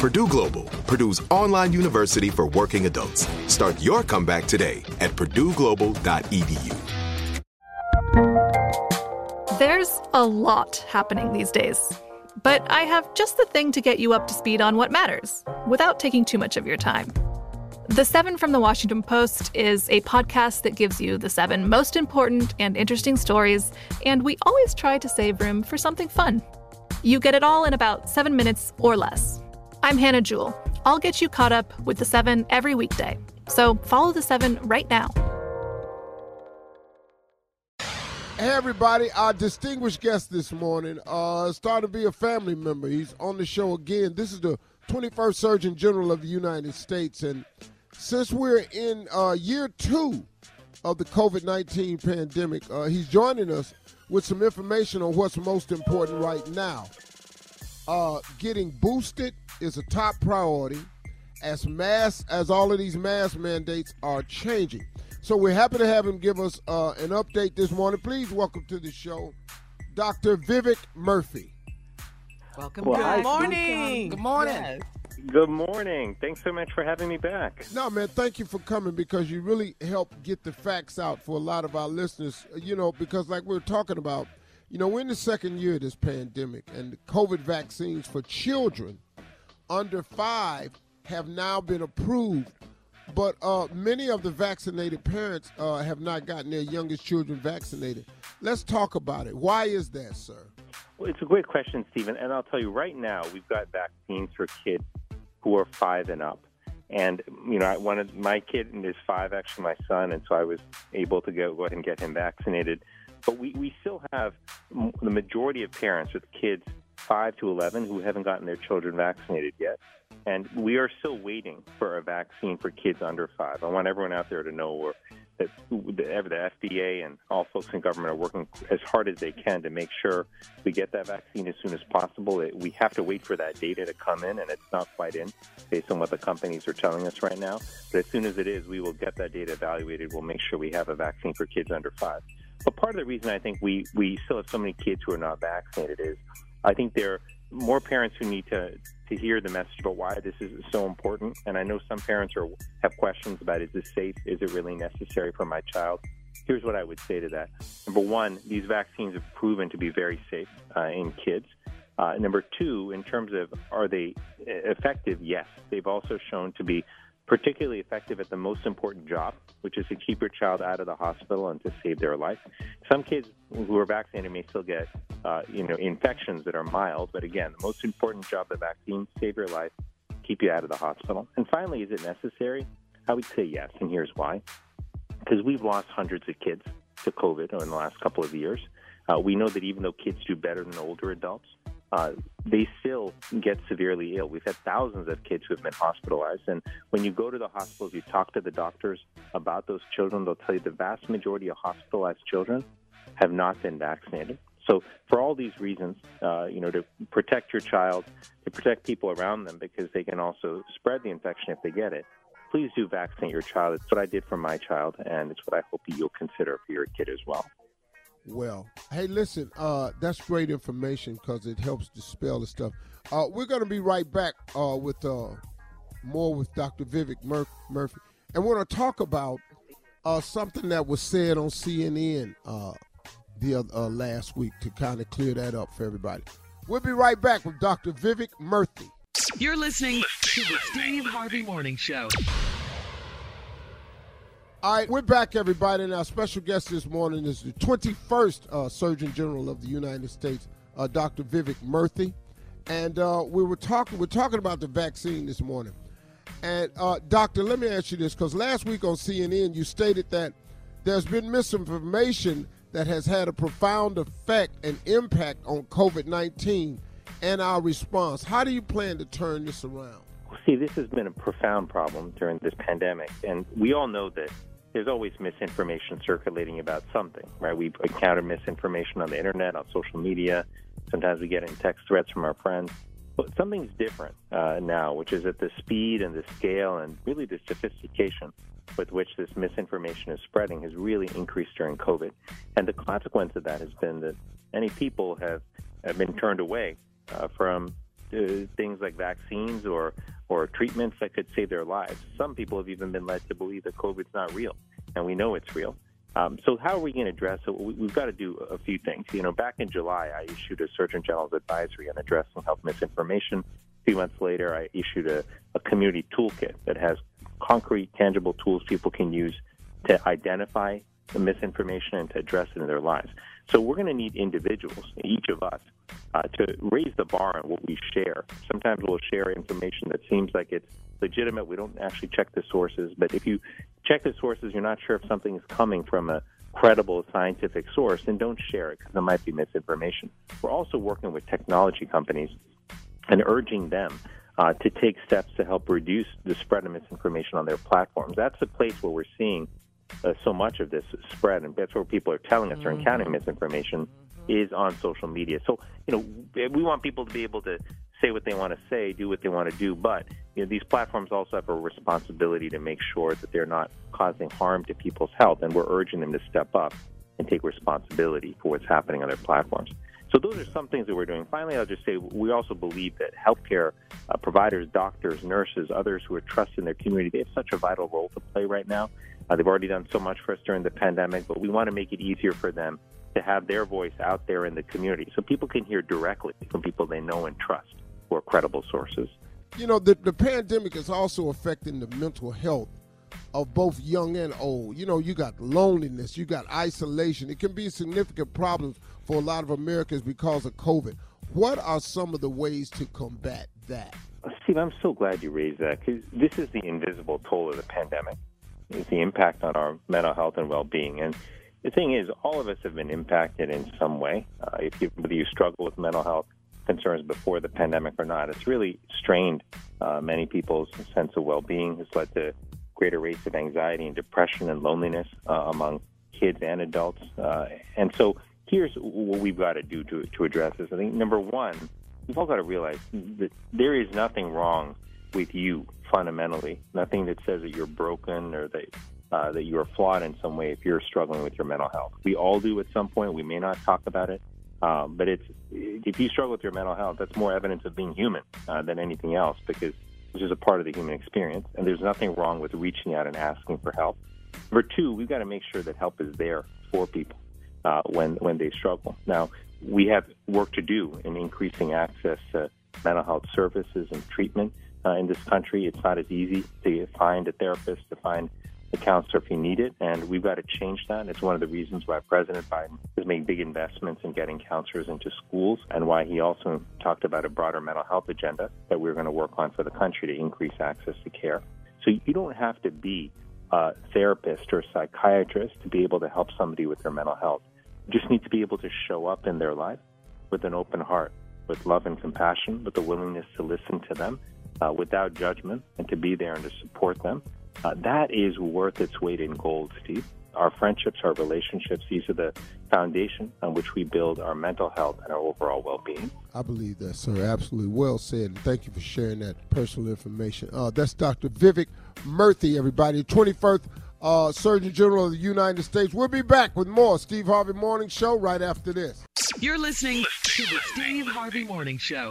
Purdue Global, Purdue's online university for working adults. Start your comeback today at purdueglobal.edu. There's a lot happening these days. But I have just the thing to get you up to speed on what matters without taking too much of your time. The Seven from the Washington Post is a podcast that gives you the seven most important and interesting stories, and we always try to save room for something fun. You get it all in about seven minutes or less. I'm Hannah Jewell. I'll get you caught up with the seven every weekday. So follow the seven right now. Hey everybody, our distinguished guest this morning uh started to be a family member. He's on the show again. This is the 21st Surgeon General of the United States and since we're in uh, year two of the COVID 19 pandemic, uh, he's joining us with some information on what's most important right now. Uh, getting boosted is a top priority as mass as all of these mass mandates are changing. So we're happy to have him give us uh, an update this morning. Please welcome to the show, Dr. Vivek Murthy. Welcome. Well, Good hi, morning. Good morning. Yes. Good morning. Thanks so much for having me back. No, man, thank you for coming because you really help get the facts out for a lot of our listeners. You know, because like we're talking about, you know, we're in the second year of this pandemic, and the COVID vaccines for children under five have now been approved. But uh, many of the vaccinated parents uh, have not gotten their youngest children vaccinated. Let's talk about it. Why is that, sir? Well, it's a great question, Stephen. And I'll tell you right now, we've got vaccines for kids who are five and up. And you know, I wanted my kid and is five, actually my son, and so I was able to go go ahead and get him vaccinated. But we we still have the majority of parents with kids five to eleven who haven't gotten their children vaccinated yet, and we are still waiting for a vaccine for kids under five. I want everyone out there to know that the FDA and all folks in government are working as hard as they can to make sure we get that vaccine as soon as possible. We have to wait for that data to come in, and it's not quite in based on what the companies are telling us right now. But as soon as it is, we will get that data evaluated. We'll make sure we have a vaccine for kids under five. But part of the reason I think we, we still have so many kids who are not vaccinated is I think there are more parents who need to, to hear the message about why this is so important. And I know some parents are, have questions about is this safe? Is it really necessary for my child? Here's what I would say to that. Number one, these vaccines have proven to be very safe uh, in kids. Uh, number two, in terms of are they effective? Yes. They've also shown to be particularly effective at the most important job, which is to keep your child out of the hospital and to save their life. Some kids who are vaccinated may still get uh, you know, infections that are mild. But again, the most important job of the vaccines save your life, keep you out of the hospital. And finally, is it necessary? I would say yes, and here's why. Because we've lost hundreds of kids to COVID in the last couple of years. Uh, we know that even though kids do better than older adults, uh, they still get severely ill. We've had thousands of kids who have been hospitalized. And when you go to the hospitals, you talk to the doctors about those children, they'll tell you the vast majority of hospitalized children have not been vaccinated. So, for all these reasons, uh, you know, to protect your child, to protect people around them, because they can also spread the infection if they get it, please do vaccinate your child. It's what I did for my child, and it's what I hope you'll consider for your kid as well. Well, hey, listen, uh, that's great information because it helps dispel the stuff. Uh, we're going to be right back uh, with uh, more with Dr. Vivek Mur- Murthy, and we're going to talk about uh, something that was said on CNN uh, the uh, last week to kind of clear that up for everybody. We'll be right back with Dr. Vivek Murthy. You're listening to the Steve Harvey Morning Show. All right, we're back, everybody, and our special guest this morning is the 21st uh, Surgeon General of the United States, uh, Dr. Vivek Murthy, and uh, we were talking. We're talking about the vaccine this morning, and uh, Doctor, let me ask you this, because last week on CNN you stated that there's been misinformation that has had a profound effect and impact on COVID-19 and our response. How do you plan to turn this around? See, this has been a profound problem during this pandemic, and we all know that there's always misinformation circulating about something, right? We encounter misinformation on the internet, on social media. Sometimes we get in text threats from our friends. But something's different uh, now, which is that the speed and the scale and really the sophistication with which this misinformation is spreading has really increased during COVID. And the consequence of that has been that many people have, have been turned away uh, from uh, things like vaccines or or treatments that could save their lives. Some people have even been led to believe that COVID's not real, and we know it's real. Um, so how are we going to address it? We've got to do a few things. You know, back in July, I issued a Surgeon General's advisory on addressing health misinformation. A few months later, I issued a, a community toolkit that has concrete, tangible tools people can use to identify misinformation and to address it in their lives. So we're going to need individuals, each of us, uh, to raise the bar on what we share. Sometimes we'll share information that seems like it's legitimate. We don't actually check the sources, but if you check the sources, you're not sure if something is coming from a credible scientific source, then don't share it because it might be misinformation. We're also working with technology companies and urging them uh, to take steps to help reduce the spread of misinformation on their platforms. That's the place where we're seeing uh, so much of this spread, and that's where people are telling us they're encountering misinformation is on social media. So, you know, we want people to be able to say what they want to say, do what they want to do, but you know, these platforms also have a responsibility to make sure that they're not causing harm to people's health, and we're urging them to step up and take responsibility for what's happening on their platforms. So those are some things that we're doing. Finally, I'll just say we also believe that healthcare uh, providers, doctors, nurses, others who are trusted in their community, they have such a vital role to play right now. Uh, they've already done so much for us during the pandemic, but we want to make it easier for them to have their voice out there in the community so people can hear directly from people they know and trust who are credible sources. You know, the, the pandemic is also affecting the mental health of both young and old. You know, you got loneliness, you got isolation. It can be significant problems for a lot of Americans because of COVID. What are some of the ways to combat that? Steve, I'm so glad you raised that because this is the invisible toll of the pandemic is the impact on our mental health and well-being. And the thing is, all of us have been impacted in some way. Uh, if you, whether you struggle with mental health concerns before the pandemic or not, it's really strained uh, many people's sense of well-being. Has led to greater rates of anxiety and depression and loneliness uh, among kids and adults. Uh, and so, here's what we've got to do to to address this. I think number one, we've all got to realize that there is nothing wrong with you fundamentally. Nothing that says that you're broken or that uh, that you are flawed in some way if you're struggling with your mental health. We all do at some point. We may not talk about it, um, but it's if you struggle with your mental health, that's more evidence of being human uh, than anything else because this is a part of the human experience, and there's nothing wrong with reaching out and asking for help. Number two, we've got to make sure that help is there for people uh, when when they struggle. Now, we have work to do in increasing access to mental health services and treatment uh, in this country. It's not as easy to find a therapist, to find a counselor if you need it, and we've got to change that. It's one of the reasons why President Biden is making big investments in getting counselors into schools, and why he also talked about a broader mental health agenda that we're going to work on for the country to increase access to care. So you don't have to be a therapist or a psychiatrist to be able to help somebody with their mental health. You just need to be able to show up in their life with an open heart, with love and compassion, with the willingness to listen to them uh, without judgment and to be there and to support them. Uh, that is worth its weight in gold, Steve. Our friendships, our relationships, these are the foundation on which we build our mental health and our overall well being. I believe that, sir. Absolutely. Well said. Thank you for sharing that personal information. Uh, that's Dr. Vivek Murthy, everybody. 21st uh, Surgeon General of the United States. We'll be back with more Steve Harvey Morning Show right after this. You're listening to the Steve Harvey Morning Show.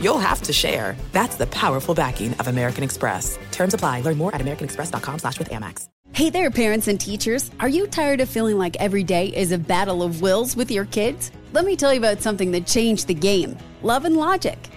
you'll have to share. That's the powerful backing of American Express. Terms apply. Learn more at americanexpress.com slash with Amex. Hey there, parents and teachers. Are you tired of feeling like every day is a battle of wills with your kids? Let me tell you about something that changed the game Love and Logic.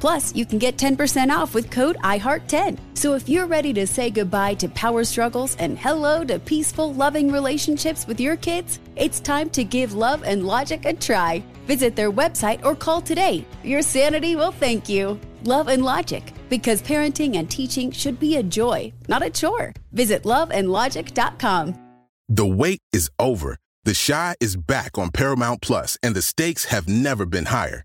Plus, you can get 10% off with code IHEART10. So if you're ready to say goodbye to power struggles and hello to peaceful, loving relationships with your kids, it's time to give Love and Logic a try. Visit their website or call today. Your sanity will thank you. Love and Logic, because parenting and teaching should be a joy, not a chore. Visit loveandlogic.com. The wait is over. The Chi is back on Paramount Plus, and the stakes have never been higher.